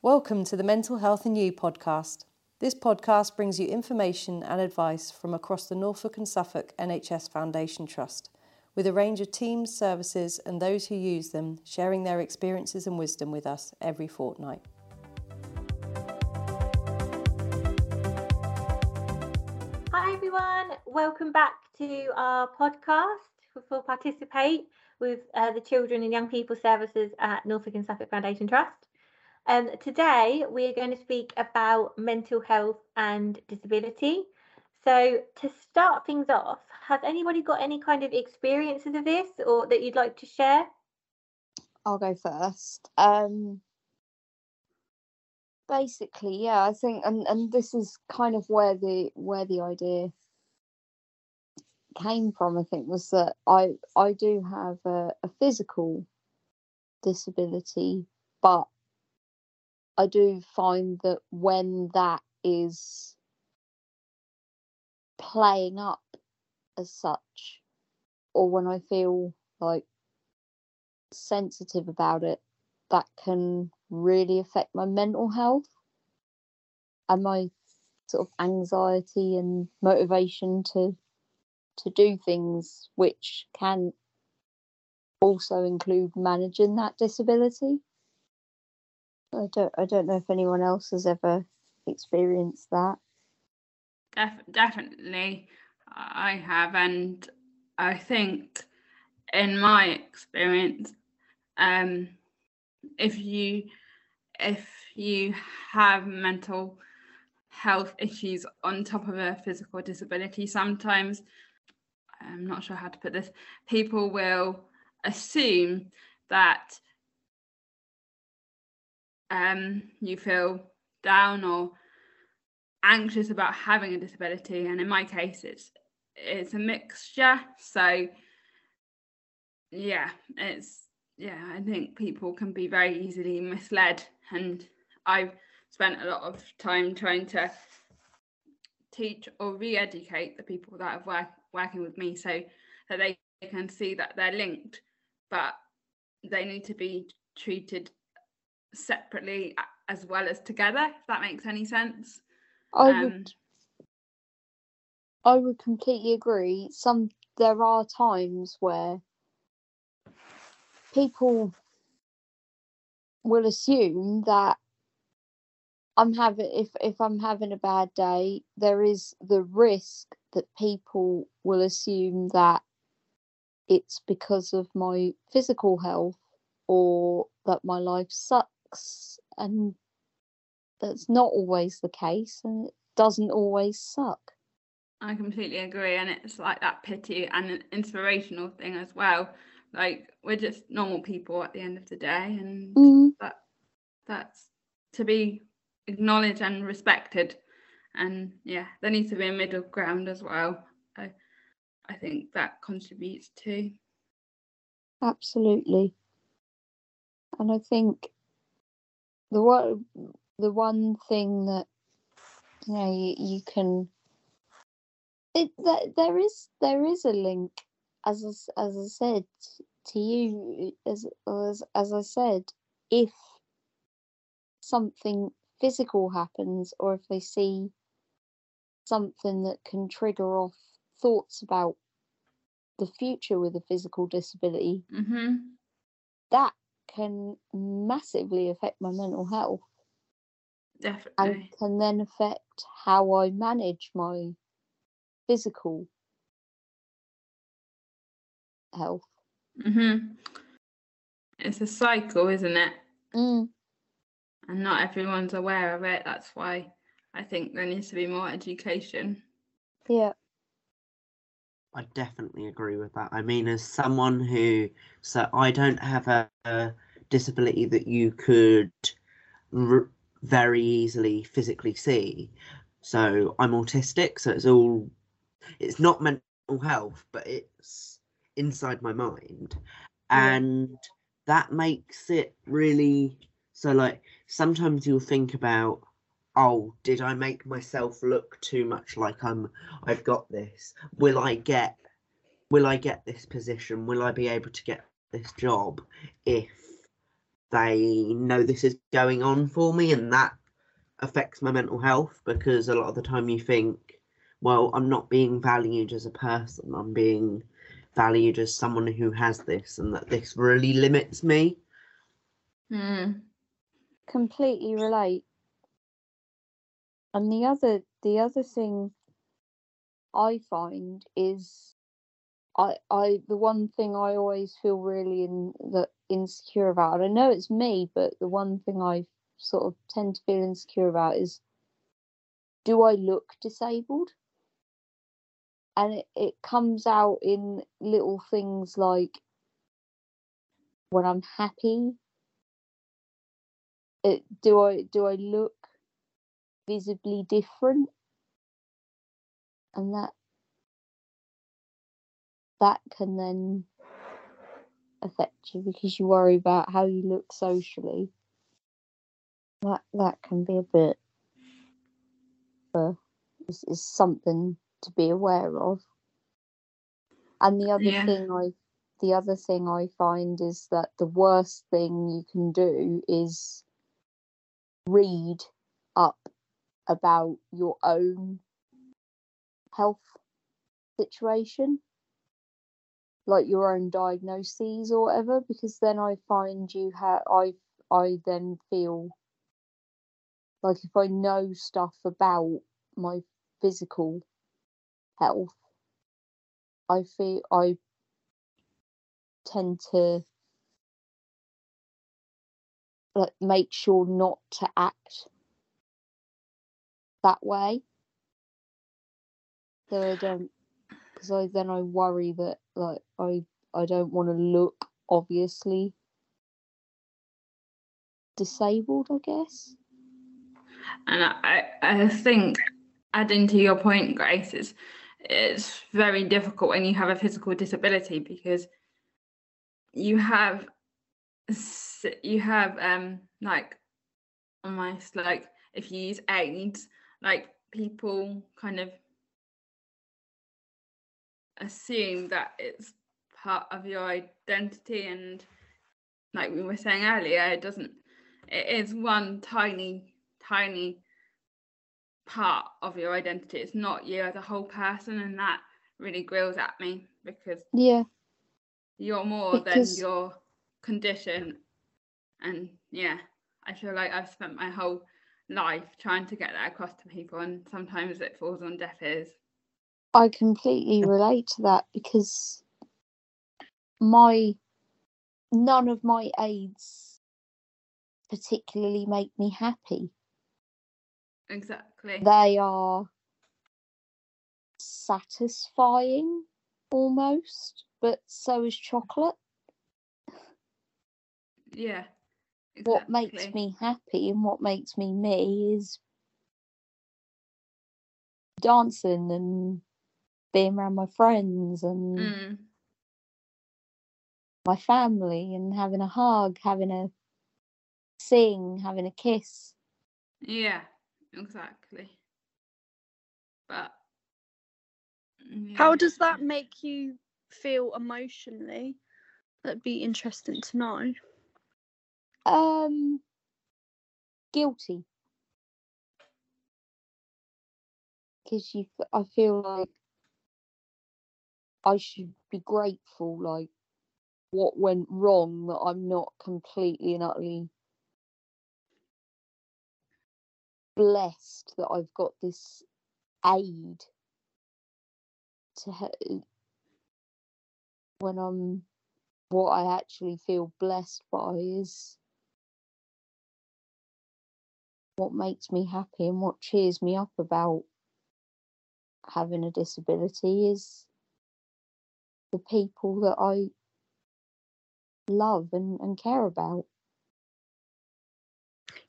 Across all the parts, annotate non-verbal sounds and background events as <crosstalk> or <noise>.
Welcome to the Mental Health and You podcast. This podcast brings you information and advice from across the Norfolk and Suffolk NHS Foundation Trust, with a range of teams, services, and those who use them sharing their experiences and wisdom with us every fortnight. Hi everyone, welcome back to our podcast for Particip8 with uh, the Children and Young People Services at Norfolk and Suffolk Foundation Trust. Um, today we are going to speak about mental health and disability. So to start things off, has anybody got any kind of experiences of this or that you'd like to share? I'll go first. Um, basically, yeah, I think, and and this is kind of where the where the idea came from. I think was that I I do have a, a physical disability, but I do find that when that is playing up as such, or when I feel like sensitive about it, that can really affect my mental health and my sort of anxiety and motivation to to do things which can also include managing that disability. I don't I don't know if anyone else has ever experienced that. Def- definitely, I have, and I think in my experience, um, if you if you have mental health issues on top of a physical disability, sometimes I'm not sure how to put this. People will assume that um, you feel down or anxious about having a disability and in my case it's it's a mixture. So yeah it's yeah i think people can be very easily misled and i've spent a lot of time trying to teach or re-educate the people that have work, working with me so that they can see that they're linked but they need to be treated separately as well as together if that makes any sense I Um, would I would completely agree. Some there are times where people will assume that I'm having if if I'm having a bad day, there is the risk that people will assume that it's because of my physical health or that my life sucks and that's not always the case and it doesn't always suck. I completely agree, and it's like that pity and an inspirational thing as well. Like we're just normal people at the end of the day, and Mm. that that's to be acknowledged and respected. And yeah, there needs to be a middle ground as well. I I think that contributes to Absolutely. And I think the one the one thing that you know you, you can it that there is there is a link as I, as I said to you as as as I said if something physical happens or if they see something that can trigger off thoughts about the future with a physical disability Mm-hmm. that can massively affect my mental health Definitely. and can then affect how I manage my physical health. Mm-hmm. It's a cycle, isn't it? Mm, And not everyone's aware of it. That's why I think there needs to be more education. yeah, I definitely agree with that. I mean, as someone who, so I don't have a, a disability that you could r- very easily physically see. So I'm autistic, so it's all, it's not mental health, but it's inside my mind. And that makes it really, so like sometimes you'll think about, oh, did I make myself look too much like I'm I've got this. Will I get will I get this position? Will I be able to get this job if they know this is going on for me and that affects my mental health because a lot of the time you think well i'm not being valued as a person i'm being valued as someone who has this and that this really limits me Mm. completely relate. And the other the other thing I find is I I the one thing I always feel really in that insecure about, I know it's me, but the one thing I sort of tend to feel insecure about is do I look disabled? And it, it comes out in little things like when I'm happy it, do I do I look visibly different? And that that can then affect you because you worry about how you look socially. That that can be a bit uh, is, is something to be aware of. And the other Yeah. thing I the other thing I find is that the worst thing you can do is read up about your own health situation, like your own diagnoses or whatever, because then I find you have I I then feel like if I know stuff about my physical health, I feel I tend to like make sure not to act that way. So I don't, because I then I worry that like I I don't want to look obviously disabled. I guess. And I, I think adding to your point, Grace, is it's very difficult when you have a physical disability because you have you have um like almost like if you use aids, like people kind of assume that it's part of your identity and like we were saying earlier, it doesn't it is one tiny, tiny part of your identity. It's not you as a whole person and that really grills at me because Yeah. you're more Because- than your condition and yeah i feel like i've spent my whole life trying to get that across to people and sometimes it falls on deaf ears I completely relate to that because my none of my aids particularly make me happy. exactly They are satisfying almost, but so is chocolate. yeah What makes me happy and what makes me me is dancing and being around my friends and mm, my family and having a hug, having a sing, having a kiss. yeah exactly but How does that make you feel emotionally? That'd be interesting to know. Um, guilty. Because you, I feel like I should be grateful. Like, what went wrong that I'm not completely and utterly blessed that I've got this aid to he- when I'm what I actually feel blessed by is what makes me happy and what cheers me up about having a disability is the people that I love and, and care about.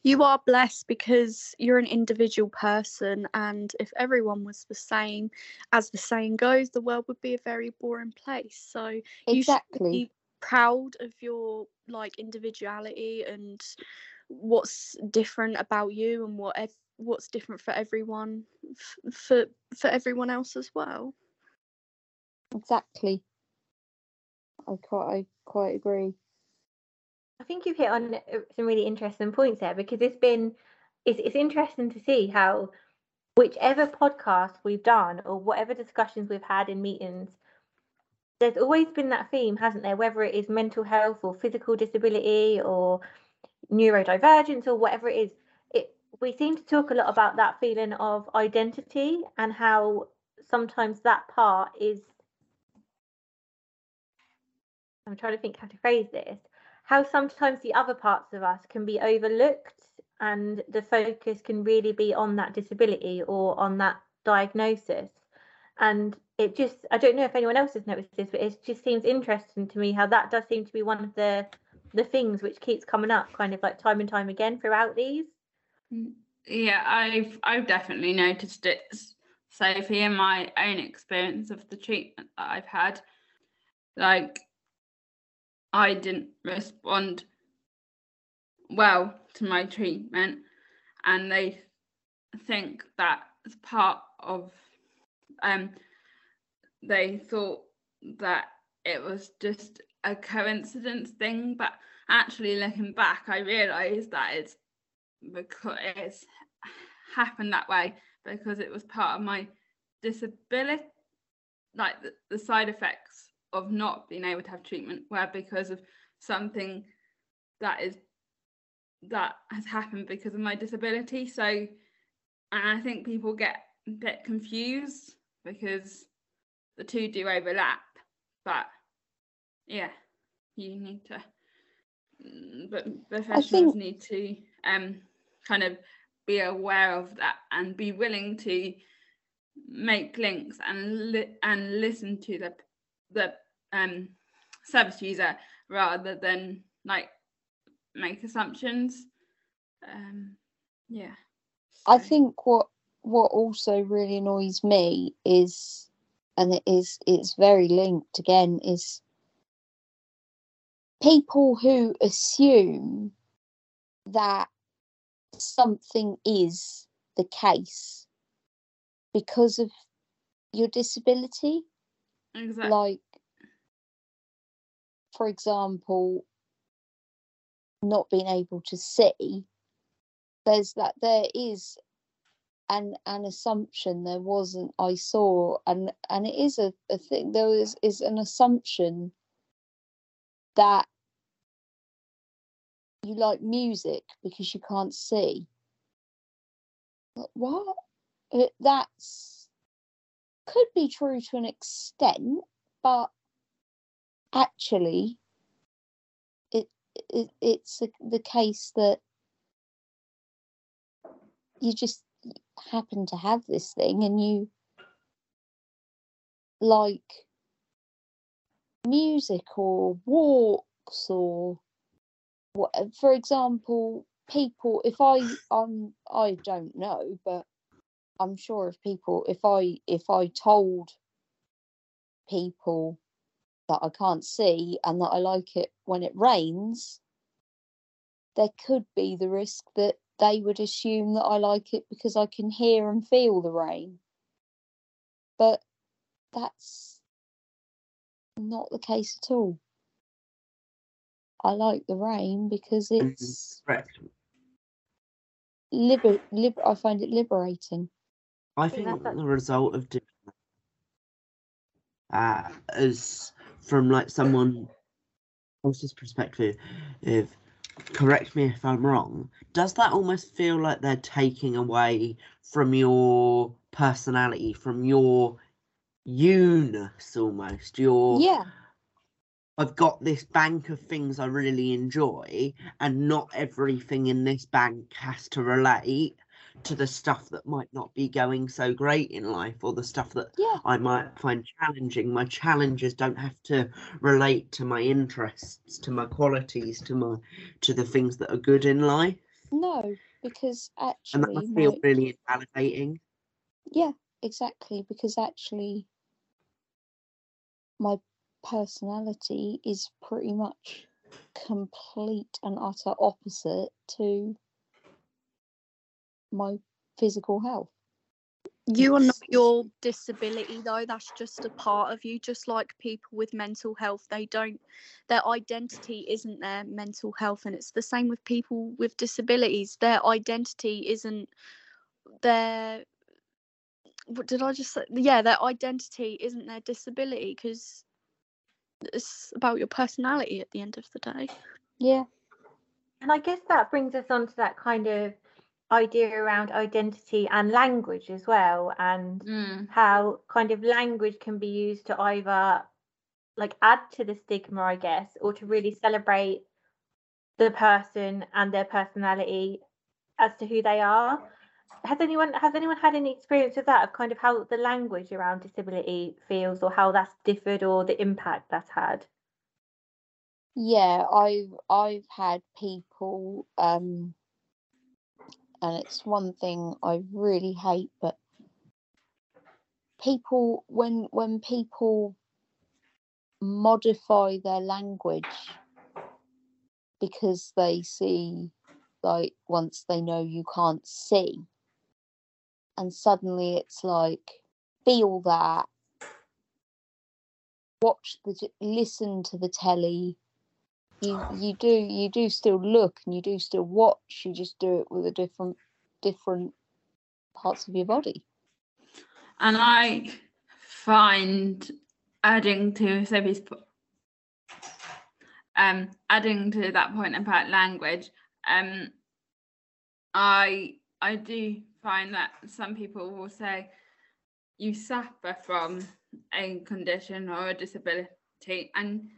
You are blessed because you're an individual person, and if everyone was the same, as the saying goes, the world would be a very boring place. So you should be proud of your like individuality and what's different about you and what ev- what's different for everyone f- for for everyone else as well. Exactly. I quite I quite agree. I think you've hit on some really interesting points there because it's been it's, it's interesting to see how whichever podcast we've done or whatever discussions we've had in meetings there's always been that theme hasn't there whether it is mental health or physical disability or neurodivergence or whatever it is it we seem to talk a lot about that feeling of identity and how sometimes that part is I'm trying to think how to phrase this how sometimes the other parts of us can be overlooked and the focus can really be on that disability or on that diagnosis and it just i don't know if anyone else has noticed this but it just seems interesting to me how that does seem to be one of the the things which keeps coming up kind of like time and time again throughout these Mm, Yeah, I've I've definitely noticed it, Sophie, in my own experience of the treatment that I've had. Like, I didn't respond well to my treatment, and they think that as part of um they thought that it was just a coincidence thing, but actually looking back, I realised that it's because it's happened that way because it was part of my disability like the, the side effects of not being able to have treatment were because of something that is that has happened because of my disability. So and i think people get a bit confused because the two do overlap but yeah you need to mm, but professionals think- need to um kind of be aware of that and be willing to make links and li- and listen to the the um service user rather than like make assumptions um yeah I think what what also really annoys me is, and it is it's very linked again, is people who assume that something is the case because of your disability. Exactly Like, for example, not being able to see. There's that there is an an assumption there wasn't I saw and and it is a, a thing there is is an assumption that you like music because you can't see. What? It, that's could be true to an extent, but actually, it, it it's a, the case that you just happen to have this thing and you like music or walks or what for example people if i i'm i don't know but i'm sure if people if i if i told people that i can't see and that i like it when it rains there could be the risk that they would assume that i like it because i can hear and feel the rain but that's not the case at all i like the rain because Mhm. it's Correct. liber, liber I find it liberating. I think that's- the result of doing that, uh, as from like someone else's perspective, if correct me if I'm wrong, does that almost feel like they're taking away from your personality, from your you-ness almost, your Yeah, I've got this bank of things I really enjoy, and not everything in this bank has to relate to the stuff that might not be going so great in life or the stuff that yeah, I might find challenging. My challenges don't have to relate to my interests, to my qualities, to my to the things that are good in life. no, because actually And that I feel my, really invalidating. yeah, exactly, because actually, my personality is pretty much complete and utter opposite to my physical health. You are not your disability though, that's just a part of you, just like people with mental health. They don't their identity isn't their mental health and it's the same with people with disabilities. Their identity isn't their what did I just say? Yeah, their identity isn't their disability because it's about your personality at the end of the day. Yeah. And I guess that brings us on to that kind of idea around identity and language as well, and Mm. how kind of language can be used to either like add to the stigma, I guess, or to really celebrate the person and their personality as to who they are. Has anyone has anyone had any experience of that of kind of how the language around disability feels or how that's differed or the impact that's had? Yeah, I've I've had people um and it's one thing I really hate, but people when when people modify their language because they see like once they know you can't see and suddenly it's like feel that watch the listen to the telly you you do you do still look and you do still watch you just do it with a different different parts of your body. And I find adding to Sophie's um adding to that point about language, um I I do find that some people will say you suffer from a condition or a disability and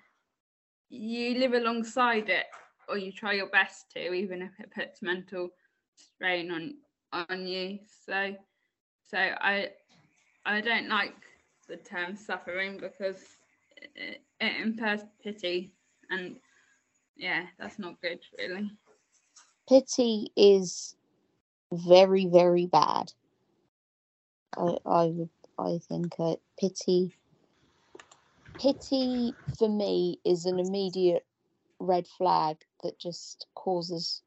you live alongside it or you try your best to even if it puts mental strain on on you. So so i i don't like the term suffering because it, it impairs pity and yeah that's not good really. Pity is very very bad. I i would i think uh, pity pity for me is an immediate red flag that just causes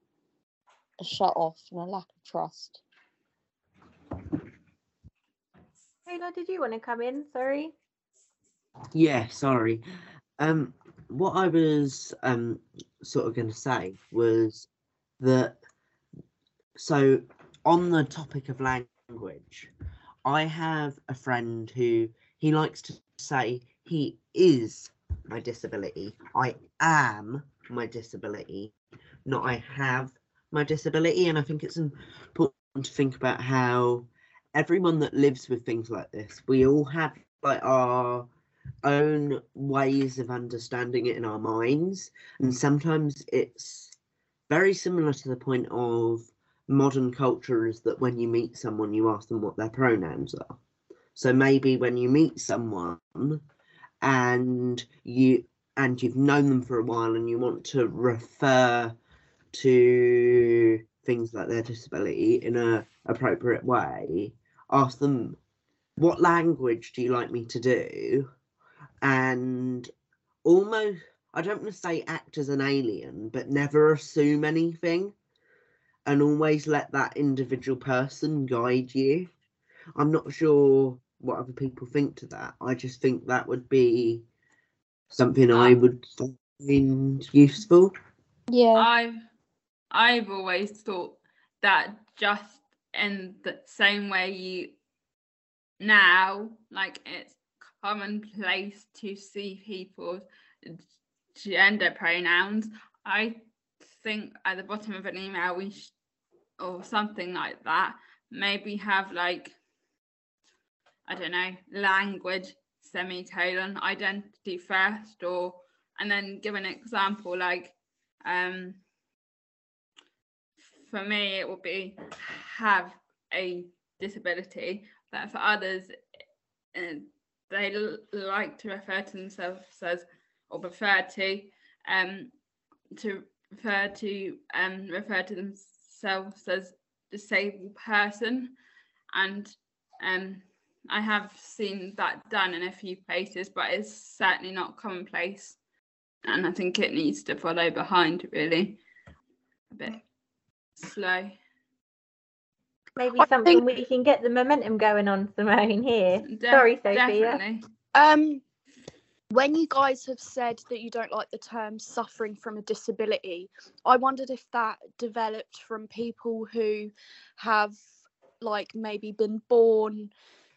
a shut off and a lack of trust Taylor, did you want to come in? Sorry. Yeah, sorry. Um, what I was um sort of going to say was that so on the topic of language, I have a friend who he likes to say he is my disability. I am my disability, not I have my disability. And I think it's important to think about how everyone that lives with things like this, we all have like our own ways of understanding it in our minds. And sometimes it's very similar to the point of modern culture is that when you meet someone, you ask them what their pronouns are. So maybe when you meet someone and you and you've known them for a while and you want to refer to things like their disability in a appropriate way, ask them what language do you like me to do? And almost I don't want to say act as an alien, but never assume anything and always let that individual person guide you. I'm not sure what other people think to that. I just think that would be something I Um, would find useful. yeah I've I've always thought that just in the same way you now, like it's commonplace to see people's gender pronouns. I think at the bottom of an email we sh- or something like that maybe have like I don't know language semicolon identity first or and then give an example like um for me it would be have a disability but for others uh, they l- like to refer to themselves as or prefer to um to refer to um refer to themselves as disabled person and um I have seen that done in a few places but it's certainly not commonplace and I think it needs to follow behind really a bit slow maybe I something think- we can get the momentum going on, Simone. Here, Def- sorry, Sophia. Definitely. Um, when you guys have said that you don't like the term suffering from a disability, I wondered if that developed from people who have, like, maybe been born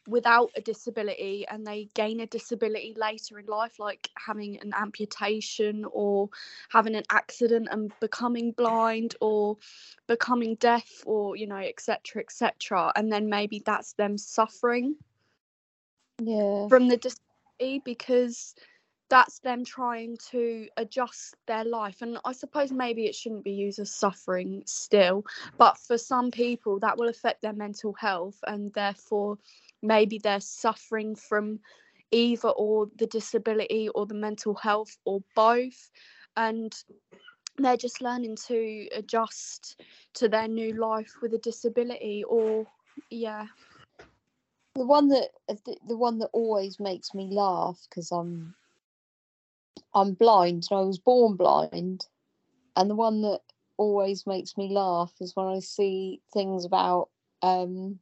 without a disability and they gain a disability later in life, like having an amputation or having an accident and becoming blind or becoming deaf or, you know, etc., etc. And then maybe that's them suffering Yeah. from the disability because that's them trying to adjust their life and i suppose maybe it shouldn't be used as suffering still but for some people that will affect their mental health and therefore maybe they're suffering from either or the disability or the mental health or both and they're just learning to adjust to their new life with a disability or yeah. The one that the, the one that always makes me laugh because I'm I'm blind and I was born blind, and the one that always makes me laugh is when I see things about um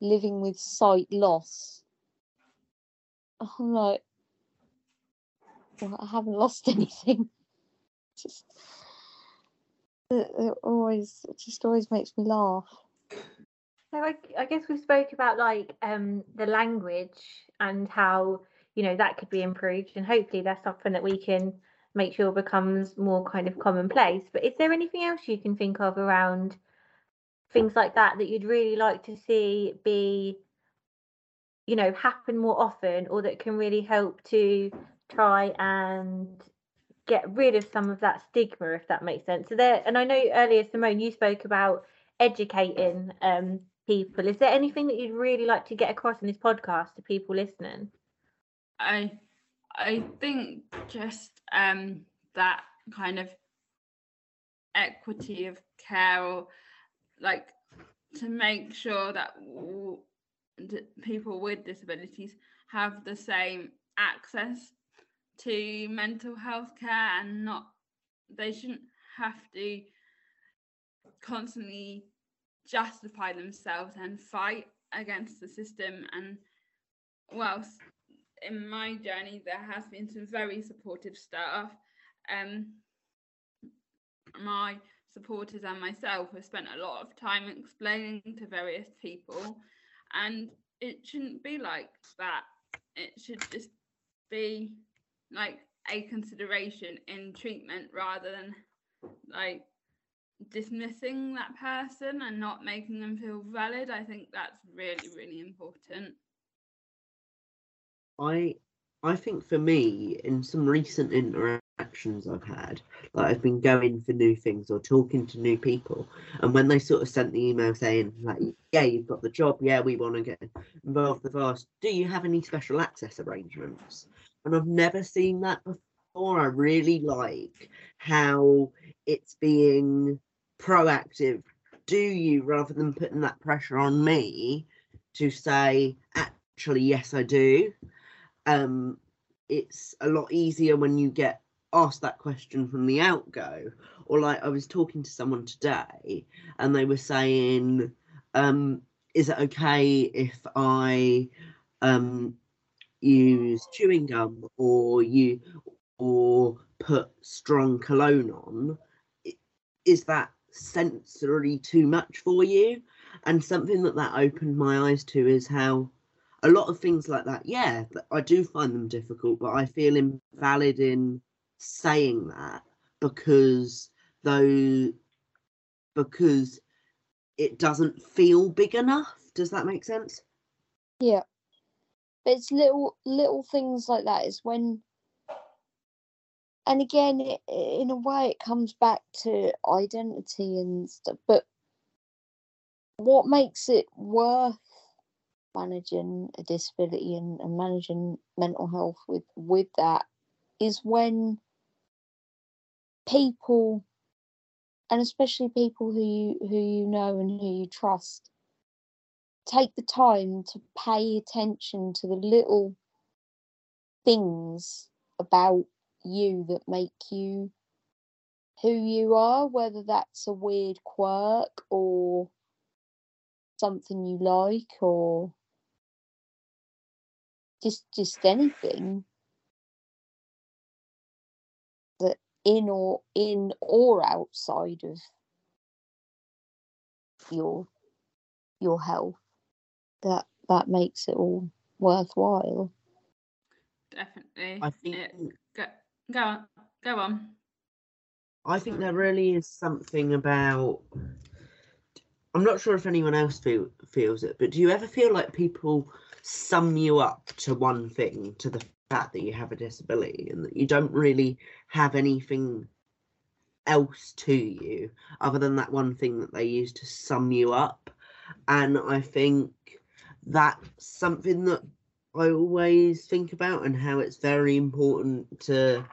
living with sight loss. I'm like, well, I haven't lost <laughs> anything. Just it, it always it just always makes me laugh. So I, I guess we spoke about like um the language and how you know that could be improved, and hopefully that's something that we can make sure becomes more kind of commonplace. But is there anything else you can think of around things like that that you'd really like to see be, you know, happen more often, or that can really help to try and get rid of some of that stigma, if that makes sense. So there, and I know earlier, Simone, you spoke about educating um, people. Is there anything that you'd really like to get across in this podcast to people listening? I I think just um that kind of equity of care or like to make sure that people with disabilities have the same access to mental health care and not they shouldn't have to constantly justify themselves and fight against the system and whilst in my journey there has been some very supportive staff. Um my supporters and myself have spent a lot of time explaining to various people and it shouldn't be like that. It should just be like a consideration in treatment rather than like dismissing that person and not making them feel valid. I think that's really really important I I think for me, in some recent interactions I've had, like I've been going for new things or talking to new people, and when they sort of sent the email saying like, "Yeah, you've got the job. Yeah, we want to get involved." They've asked, "Do you have any special access arrangements?" And I've never seen that before. I really like how it's being proactive. Do you rather than putting that pressure on me to say, "Actually, yes, I do." Um it's a lot easier when you get asked that question from the outgo. Or like i was talking to someone today and they were saying um is it okay if i um use chewing gum or you or put strong cologne on? Is that sensory too much for you? And something that that opened my eyes to is how a lot of things like that yeah i do find them difficult but i feel invalid in saying that because though because it doesn't feel big enough does that make sense Yeah. But it's little little things like that is when and again it, in a way it comes back to identity and stuff but what makes it worth managing a disability and, and managing mental health with with that is when people and especially people who you who you know and who you trust take the time to pay attention to the little things about you that make you who you are, whether that's a weird quirk or something you like or just just anything that in or in or outside of your your health that that makes it all worthwhile Definitely. I think it- go, go on. Go on. I think there really is something about. I'm not sure if anyone else feel, feels it, but do you ever feel like people sum you up to one thing, to the fact that you have a disability, and that you don't really have anything else to you other than that one thing that they use to sum you up? And I think that's something that I always think about, and how it's very important to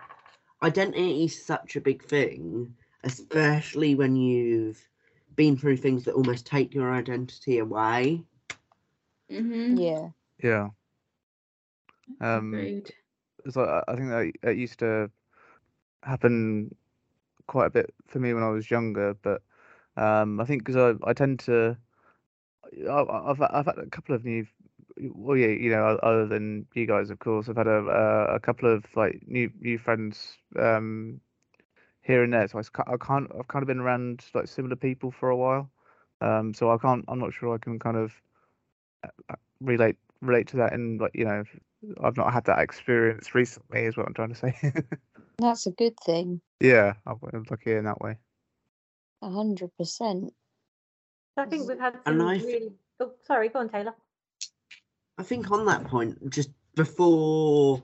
identity is such a big thing, especially when you've been through things that almost take your identity away. Mm-hmm. yeah Yeah. Um, Agreed. So I I think that it used to happen quite a bit for me when I was younger, but um, I think because I, I tend to, I, I- I've I've had a couple of new, well yeah, you know, other than you guys, of course, I've had a a, a couple of like new new friends um, here and there. So I, s- ca- I can't, I've kind of been around like similar people for a while, um, so I can't, I'm not sure I can kind of uh, relate relate to that And like you know I've not had that experience recently, is what I'm trying to say. <laughs> that's a good thing yeah, I'm I'm lucky in that way. a hundred percent I think we've had And some I f- really. Oh, sorry. Go on, Taylor. I think on that point, just before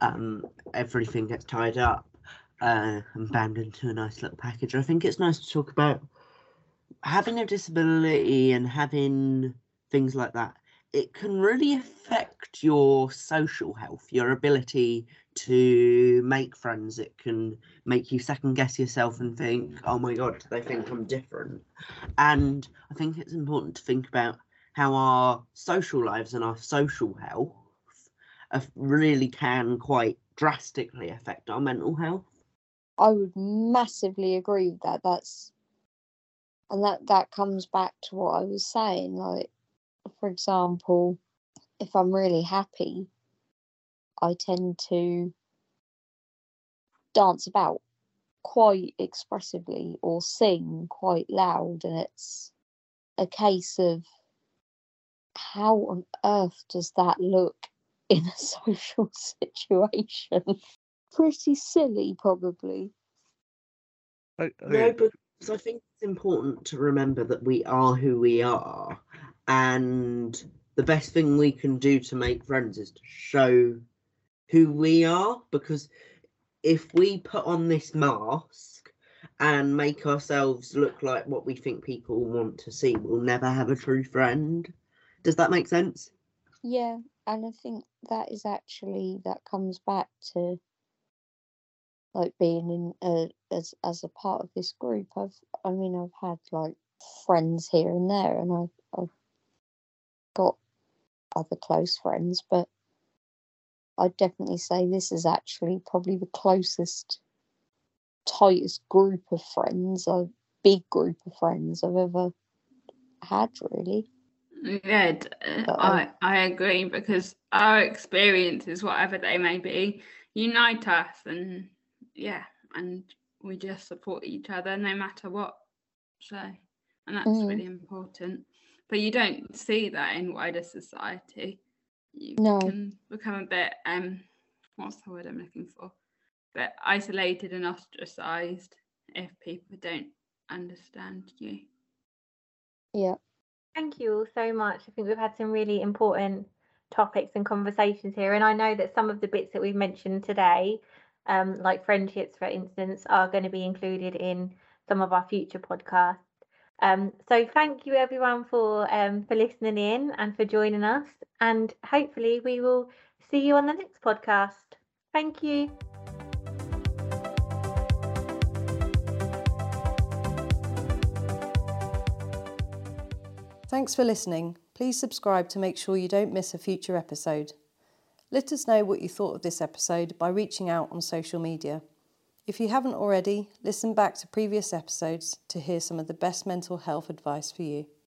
um, everything gets tied up uh, and bound into a nice little package, I think it's nice to talk about having a disability and having things like that. It can really affect your social health, your ability to make friends. It can make you second guess yourself and think, oh my God, they think I'm different. And I think it's important to think about how our social lives and our social health really can quite drastically affect our mental health. I would massively agree with that. That's and that that comes back to what I was saying. Like, for example, if I'm really happy, I tend to dance about quite expressively or sing quite loud, and it's a case of how on earth does that look in a <laughs> social situation? Pretty silly, probably. I, I No, think it- because I think it's important to remember that we are who we are, and the best thing we can do to make friends is to show who we are. Because if we put on this mask and make ourselves look like what we think people want to see, we'll never have a true friend. Does that make sense? Yeah, and I think that is actually that comes back to like being in a as as a part of this group. I've I mean I've had like friends here and there, and I've I've got other close friends, but I'd definitely say this is actually probably the closest, tightest group of friends, a big group of friends I've ever had. Really, Yeah, uh, I, I- I agree because our experiences, whatever they may be, unite us and yeah, and we just support each other no matter what. So, and that's Mhm. really important. But you don't see that in wider society. You No. can become a bit um what's the word I'm looking for? But isolated and ostracized if people don't understand you. yeah. Thank you all so much. I think we've had some really important topics and conversations here. And I know that some of the bits that we've mentioned today, um, like friendships, for instance, are going to be included in some of our future podcasts. Um, so thank you everyone for um, for listening in and for joining us. And hopefully we will see you on the next podcast. Thank you. Thanks for listening. Please subscribe to make sure you don't miss a future episode. Let us know what you thought of this episode by reaching out on social media. If you haven't already, listen back to previous episodes to hear some of the best mental health advice for you.